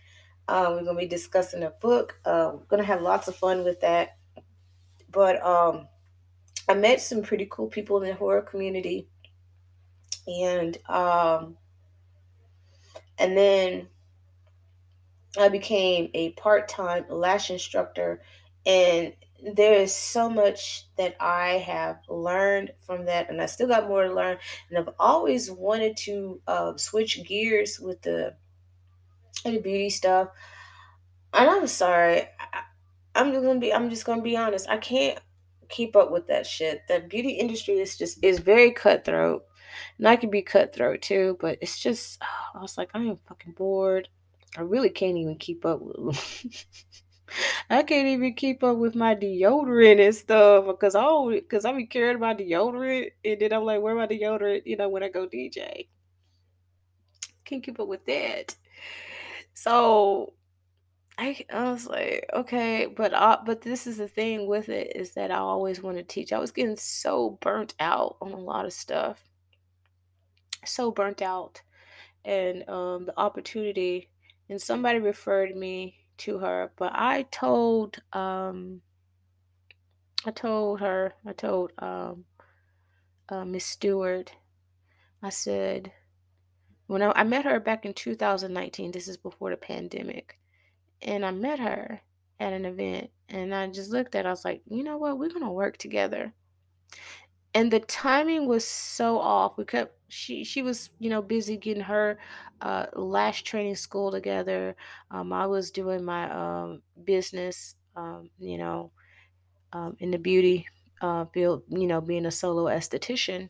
Um, we're going to be discussing a book. Uh, we're going to have lots of fun with that. But um i met some pretty cool people in the horror community and um and then I became a part time lash instructor, and there is so much that I have learned from that, and I still got more to learn. And I've always wanted to uh, switch gears with the the beauty stuff. And I'm sorry, I, I'm gonna be I'm just gonna be honest. I can't keep up with that shit. The beauty industry is just is very cutthroat. And I can be cutthroat too, but it's just I was like, I am fucking bored. I really can't even keep up with I can't even keep up with my deodorant and stuff because oh because I be caring about deodorant and then I'm like, where my deodorant, you know, when I go DJ. Can't keep up with that. So I, I was like, okay, but uh, but this is the thing with it is that I always want to teach. I was getting so burnt out on a lot of stuff, so burnt out, and um, the opportunity, and somebody referred me to her, but I told um, I told her, I told um, uh, Miss Stewart, I said when I, I met her back in 2019. This is before the pandemic and I met her at an event and I just looked at her, I was like, you know what, we're gonna work together. And the timing was so off. We kept she she was, you know, busy getting her uh lash training school together. Um I was doing my um business, um, you know, um in the beauty uh field, you know, being a solo esthetician.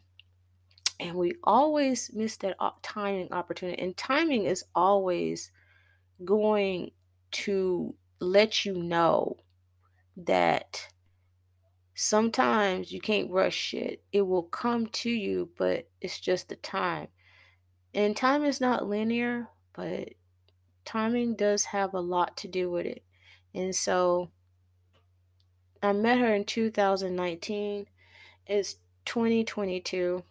And we always miss that timing opportunity. And timing is always going to let you know that sometimes you can't rush shit. It will come to you, but it's just the time. And time is not linear, but timing does have a lot to do with it. And so I met her in 2019. It's 2022.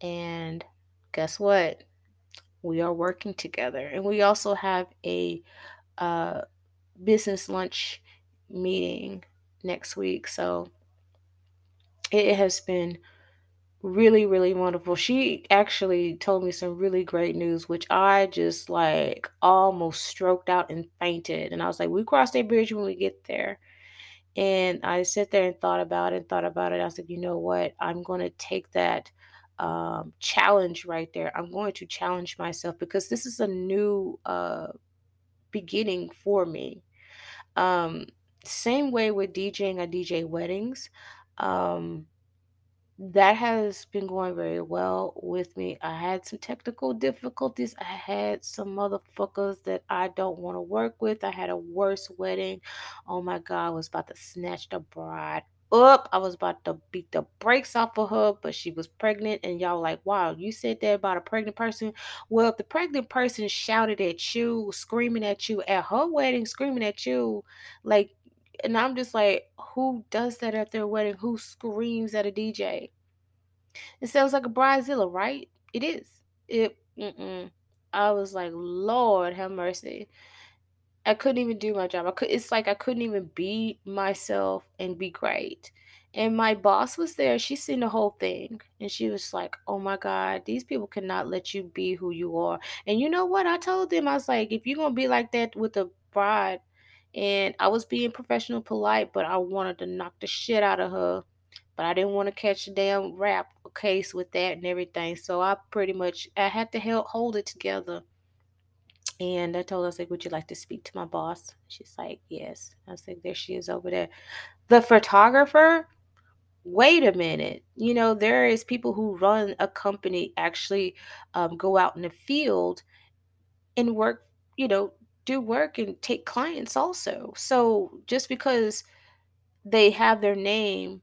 And guess what? We are working together. And we also have a uh, business lunch meeting next week. So it has been really, really wonderful. She actually told me some really great news, which I just like almost stroked out and fainted. And I was like, we cross that bridge when we get there. And I sit there and thought about it and thought about it. I like, you know what? I'm going to take that um, challenge right there. I'm going to challenge myself because this is a new uh, beginning for me. Um, same way with DJing, I DJ weddings. Um, that has been going very well with me. I had some technical difficulties. I had some motherfuckers that I don't want to work with. I had a worse wedding. Oh my God, I was about to snatch the bride up. I was about to beat the brakes off of her, but she was pregnant. And y'all like, wow, you said that about a pregnant person. Well, if the pregnant person shouted at you, screaming at you at her wedding, screaming at you, like, and I'm just like, who does that at their wedding? Who screams at a DJ? It sounds like a bridezilla, right? It is. It. Mm-mm. I was like, Lord have mercy. I couldn't even do my job. I could. It's like I couldn't even be myself and be great. And my boss was there. She seen the whole thing, and she was like, "Oh my God, these people cannot let you be who you are." And you know what? I told them I was like, "If you're gonna be like that with a bride," and I was being professional, polite, but I wanted to knock the shit out of her. But I didn't want to catch a damn rap case with that and everything. So I pretty much I had to help hold it together. And I told her, I was like, Would you like to speak to my boss? She's like, Yes. I was like, There she is over there. The photographer, wait a minute. You know, there is people who run a company actually um, go out in the field and work, you know, do work and take clients also. So just because they have their name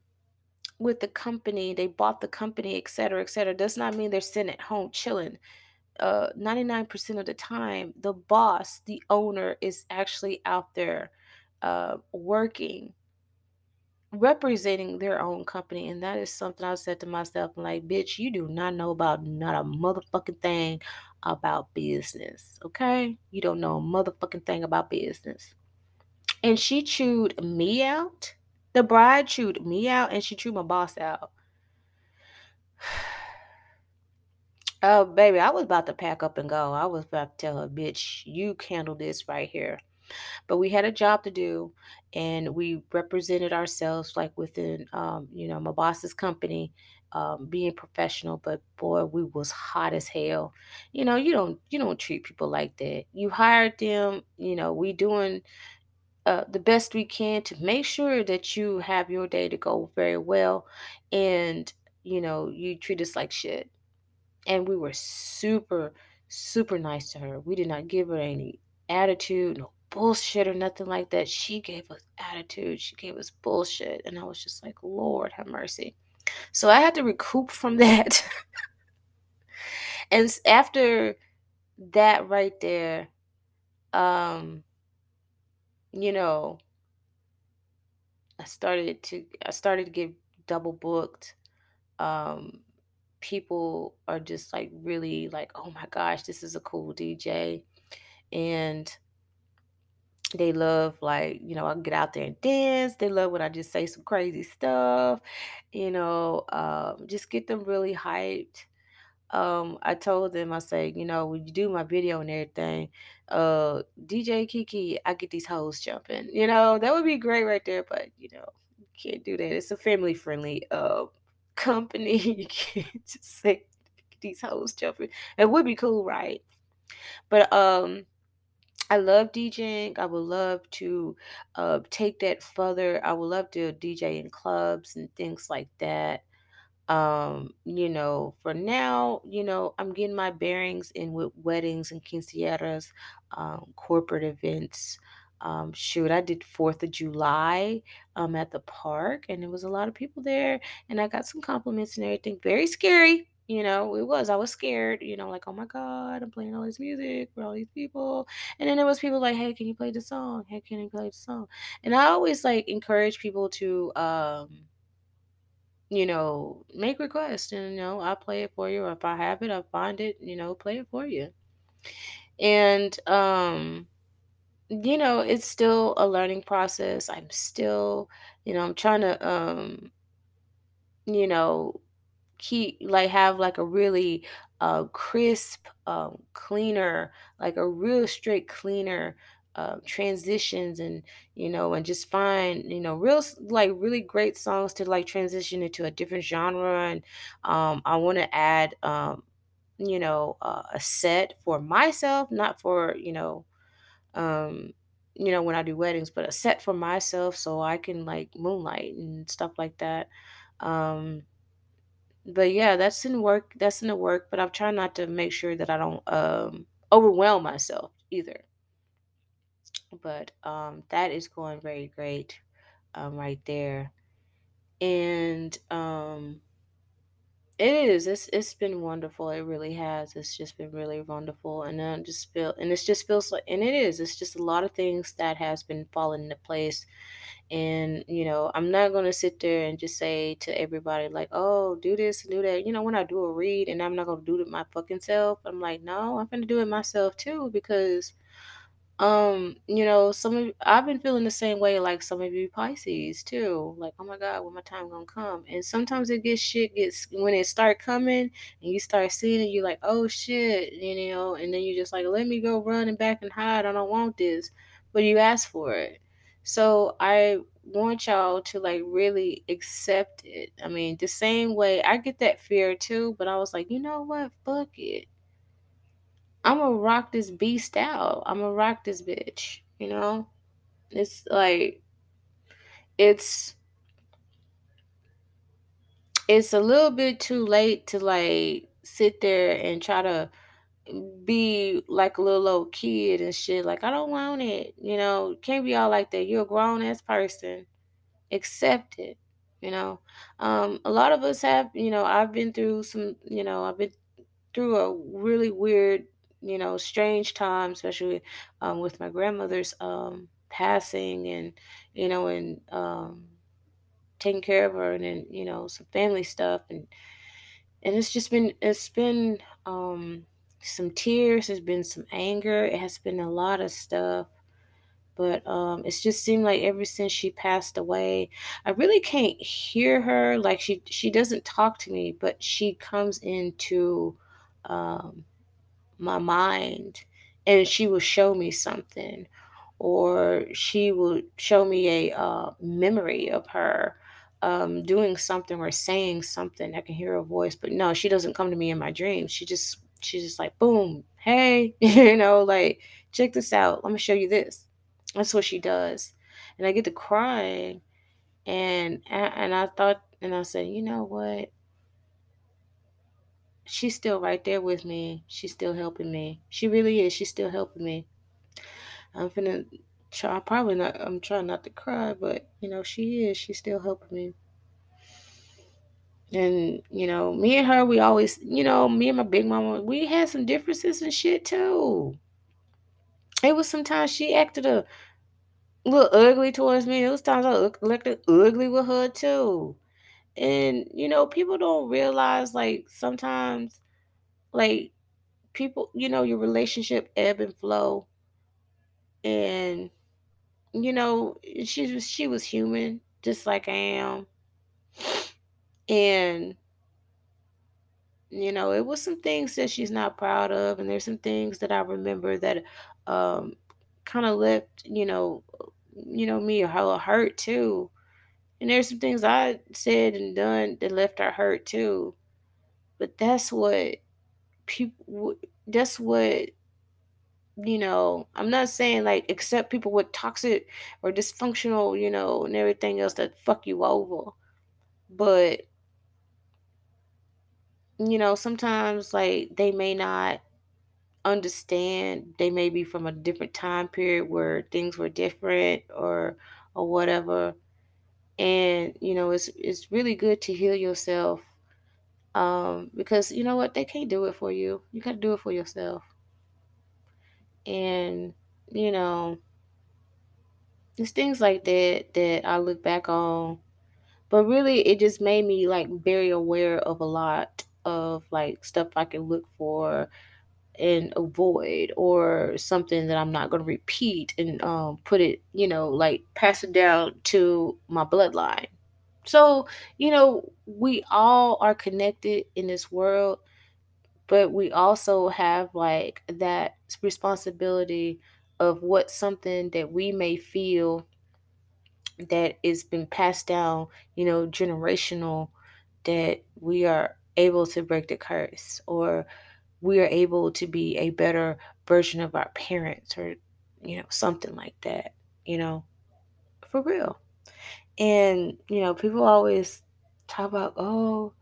with the company, they bought the company, et cetera, et cetera, does not mean they're sitting at home chilling. Uh, 99% of the time, the boss, the owner, is actually out there uh, working representing their own company. And that is something I said to myself, like, bitch, you do not know about not a motherfucking thing about business. Okay? You don't know a motherfucking thing about business. And she chewed me out. The bride chewed me out and she chewed my boss out. Oh, baby, I was about to pack up and go. I was about to tell her, bitch, you handle this right here. But we had a job to do and we represented ourselves like within um, you know, my boss's company, um, being professional, but boy, we was hot as hell. You know, you don't you don't treat people like that. You hired them, you know, we doing uh, the best we can to make sure that you have your day to go very well and you know you treat us like shit and we were super super nice to her. We did not give her any attitude no bullshit or nothing like that. She gave us attitude. She gave us bullshit. And i was just like lord have mercy. So i had to recoup from that. And after that right there um you know i started to i started to get double booked um people are just like really like oh my gosh this is a cool dj and they love like you know i get out there and dance. They love when i just say some crazy stuff you know um, just get them really hyped. Um i told them i say you know when you do my video and everything uh dj kiki i get these hoes jumping. You know that would be great right there but you know can't do that. It's a family friendly uh company you can't just say these hoes jumping it would be cool right but um I love DJing. I would love to uh, take that further. I would love to DJ in clubs and things like that. Um, you know, for now, you know, I'm getting my bearings in with weddings and quinceañeras, um, corporate events. Um, shoot, I did Fourth of July um, at the park, and there was a lot of people there, and I got some compliments and everything. Very scary, you know, it was. I was scared, you know, like, oh my God, I'm playing all this music for all these people. And then there was people like, hey, can you play the song? Hey, can you play the song? And I always like encourage people to um you know, make requests and, you know, I'll play it for you. Or if I have it, I'll find it, you know, play it for you. And, um, you know, it's still a learning process. I'm still, you know, I'm trying to, um, you know, keep like have like a really uh crisp um cleaner like a real straight cleaner um transitions and you know and just find you know real like really great songs to like transition into a different genre and um i want to add um you know uh, a set for myself not for you know um you know when i do weddings but a set for myself so i can like moonlight and stuff like that um but yeah, that's in work. That's in the work, but I'm trying not to make sure that I don't um overwhelm myself either. But um that is going very great um right there. And um it is. It's it's been wonderful. It really has. It's just been really wonderful. And then just feel and it's just feels like and it is. It's just a lot of things that has been falling into place And, you know, I'm not going to sit there and just say to everybody, like, oh, do this and do that. You know, when I do a read and I'm not going to do it my fucking self, I'm like, no, I'm going to do it myself too because um, you know, some of I've been feeling the same way like some of you Pisces too. Like, oh my God, when my time gonna come? And sometimes it gets shit gets when it start coming and you start seeing it, you're like, oh shit, you know, and then you just like, let me go run and back and hide. I don't want this. But you ask for it. So I want y'all to like really accept it. I mean, the same way I get that fear too, but I was like, you know what? Fuck it. I'm gonna rock this beast out. I'm gonna rock this bitch. You know, it's like it's it's a little bit too late to like sit there and try to be like a little old kid and shit. Like, I don't want it. You know, can't be all like that. You're a grown ass person. Accept it. You know, um, a lot of us have, you know, I've been through some, you know, I've been through a really weird, you know, strange time, especially um, with my grandmother's um, passing and, you know, and um, taking care of her and then, you know, some family stuff. And, and it's just been, it's been, um, some tears, there's been some anger, it has been a lot of stuff. But um, it's just seemed like ever since she passed away, I really can't hear her. Like she she doesn't talk to me, but she comes into um, my mind and she will show me something or she will show me a uh, memory of her um, doing something or saying something. I can hear her voice but no she doesn't come to me in my dreams. She just she's just like boom hey you know like check this out. Let me show you this. That's what she does. And i get to crying and and i thought and i said you know what she's still right there with me. She's still helping me. She really is. She's still helping me. I'm finna try. Probably not. I'm trying not to cry, but you know she is. She's still helping me. And you know, me and her, we always, you know, me and my big mama, we had some differences and shit too. It was sometimes she acted a little ugly towards me. It was times I acted ugly with her too. And you know, people don't realize like sometimes like people, you know, your relationship ebb and flow. And, you know, she was she was human, just like I am. And, you know, it was some things that she's not proud of, and there's some things that I remember that um kind of left, you know, you know, me a hella hurt too. And there's some things I said and done that left her hurt too. But that's what people that's what you know, I'm not saying like accept people with toxic or dysfunctional, you know, and everything else that fuck you over. But, you know, sometimes like they may not understand. They may be from a different time period where things were different or or whatever. And, you know, it's it's really good to heal yourself. Um, because you know what, they can't do it for you. You gotta do it for yourself. And, you know, It's things like that that I look back on. But really, it just made me like very aware of a lot of like stuff I can look for and avoid, or something that I'm not going to repeat and um, put it, you know, like pass it down to my bloodline. So, you know, we all are connected in this world, but we also have like that responsibility of what something that we may feel that is been passed down, you know, generational, that we are able to break the curse or we are able to be a better version of our parents or, you know, something like that, you know, for real. And, you know, people always talk about, oh,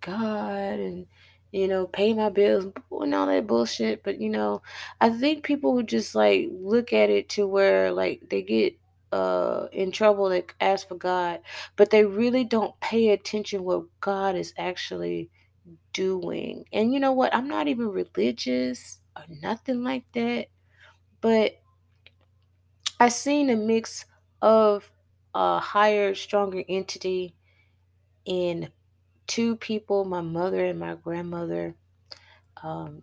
God and you know pay my bills and all that bullshit but you know i think people who just like look at it to where like they get uh in trouble they ask for god but they really don't pay attention what god is actually doing. And you know what? I'm not even religious or nothing like that but i seen a mix of a higher stronger entity in two people my mother and my grandmother. Um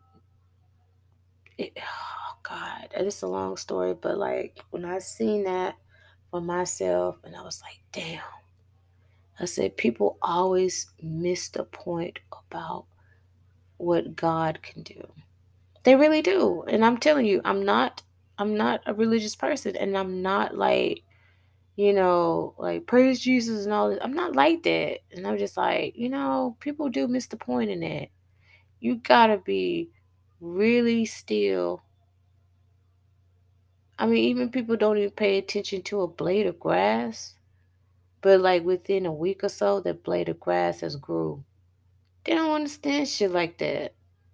it, oh god it's a long story but like when i seen that for myself and i was like damn i said people always miss the point about what god can do. They really do. And i'm telling you i'm not i'm not a religious person. And i'm not like you know like praise jesus and all this. I'm not like that. And i'm just like you know people do miss the point in it. You gotta be really still. I mean, even people don't even pay attention to a blade of grass, But like within a week or so, that blade of grass has grew. They don't understand shit like that.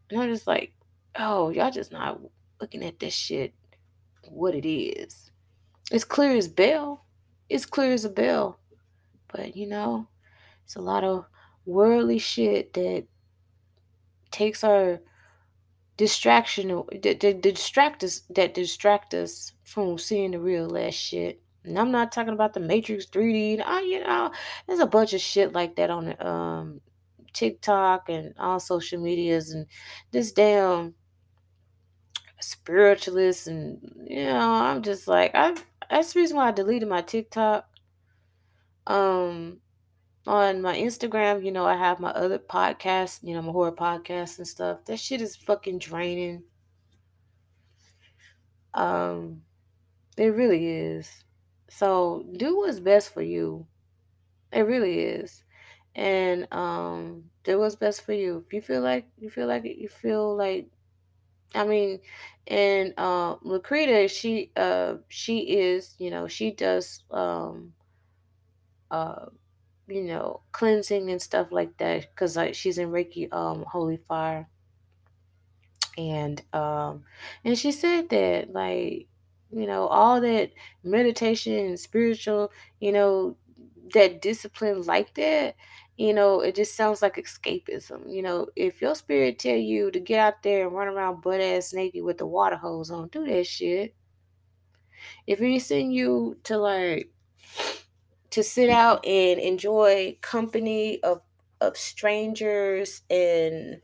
And I'm just like, oh, y'all just not looking at this shit what it is. It's clear as bell. It's clear as a bell. But you know, it's a lot of worldly shit that takes our distraction that, that distract us that distract us from seeing the real last shit. And I'm not talking about the Matrix 3D. I, you know, there's a bunch of shit like that on um TikTok and all social medias and this damn spiritualist and you know, I'm just like I that's the reason why I deleted my TikTok. Um on my Instagram, you know, I have my other podcasts, you know, my horror podcasts and stuff. That shit is fucking draining. Um, it really is. So do what's best for you. It really is. And um do what's best for you. If you feel like you feel like you feel like I mean, and uh Lakrita, she uh she is, you know, she does um uh you know, cleansing and stuff like that because like she's in Reiki um Holy Fire. And um and she said that like, you know, all that meditation and spiritual, you know, that discipline like that, you know, it just sounds like escapism. You know, if your spirit tell you to get out there and run around butt ass naked with the water hose on, do that shit. If it send you to like to sit out and enjoy company of of strangers and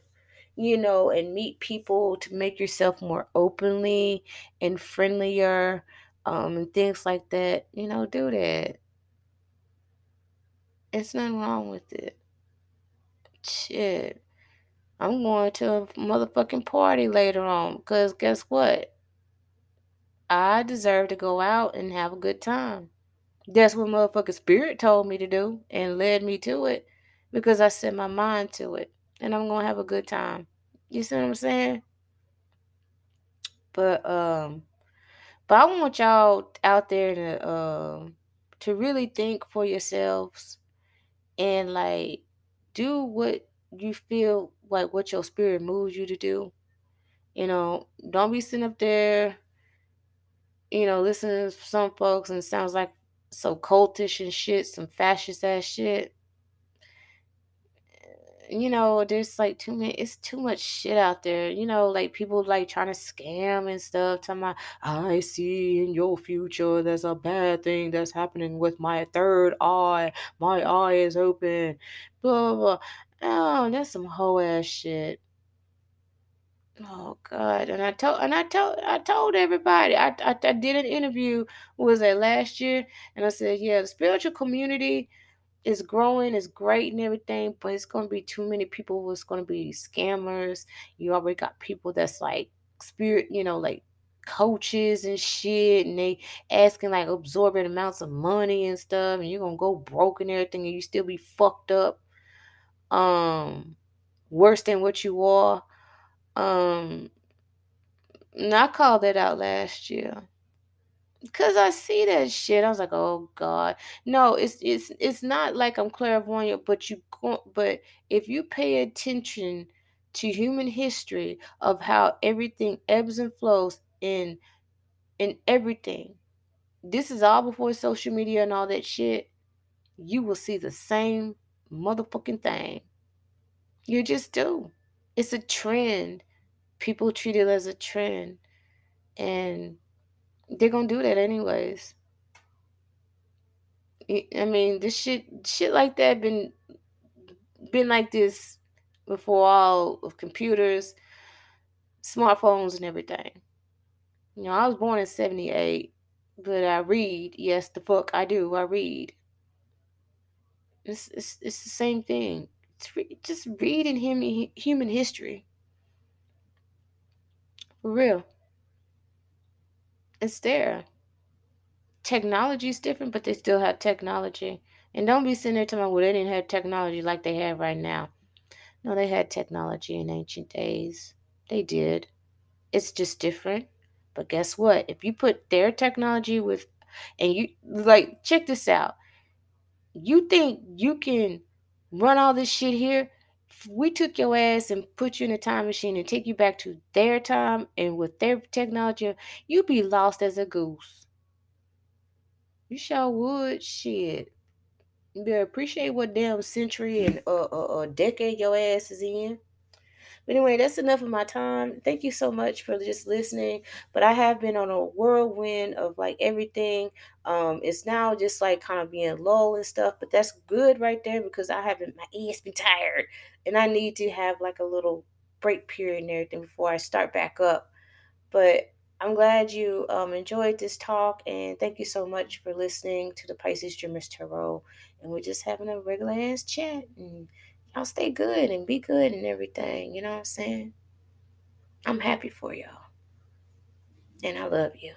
you know and meet people to make yourself more openly and friendlier um and things like that you know do that. It's nothing wrong with it. Shit. I'm going to a motherfucking party later on because guess what? I deserve to go out and have a good time. That's what motherfucking spirit told me to do and led me to it because I set my mind to it and I'm gonna have a good time. You see what I'm saying? But um but I want y'all out there to um to really think for yourselves and like do what you feel like what your spirit moves you to do. You know, don't be sitting up there, you know, listening to some folks and sounds like so cultish and shit, some fascist ass shit. You know, there's like too many. It's too much shit out there. You know, like people like trying to scam and stuff. Talking about, I see in your future there's a bad thing that's happening with my third eye. My eye is open. Blah blah. blah. Oh, that's some hoe ass shit. Oh God! And I told, and I told, I told everybody. I, I, I did an interview. Was that last year? And I said, yeah, the spiritual community is growing, it's great and everything, but it's to be too many people who's to be scammers. You already got people that's like spirit, you know, like coaches and shit, and they asking like absorbent amounts of money and stuff, and you're gonna go broke and everything, and you still be fucked up, um, worse than what you are. Um, and I called that out last year. Cause I see that shit, I was like, "Oh God, no!" It's it's it's not like I'm clairvoyant, but you go, but if you pay attention to human history of how everything ebbs and flows in in everything, this is all before social media and all that shit. You will see the same motherfucking thing. You just do. It's a trend. People treat it as a trend, and they're gonna do that anyways. I mean, this shit, shit like that, been been like this before all of computers, smartphones, and everything. You know, I was born in '78, but I read. Yes, the fuck I do. I read. It's it's, it's the same thing. It's re- just reading human human history. For real. It's there. Technology is different, but they still have technology. And don't be sitting there telling me, well, they didn't have technology like they have right now. No, they had technology in ancient days. They did. It's just different. But guess what? If you put their technology with, and you, like, check this out. You think you can run all this shit here? We took your ass and put you in a time machine and take you back to their time and with their technology, you'd be lost as a goose. You sure would. Shit. You better appreciate what damn century and uh, uh, uh decade your ass is in. But anyway, that's enough of my time. Thank you so much for just listening. But I have been on a whirlwind of like everything. Um, it's now just like kind of being low and stuff, but that's good right there because I haven't my ass been tired and I need to have like a little break period and everything before I start back up. But I'm glad you um, enjoyed this talk and thank you so much for listening to the Pisces Dreamers Tarot. And we're just having a regular ass chat and y'all stay good and be good and everything. You know what I'm saying? I'm happy for y'all. And I love you.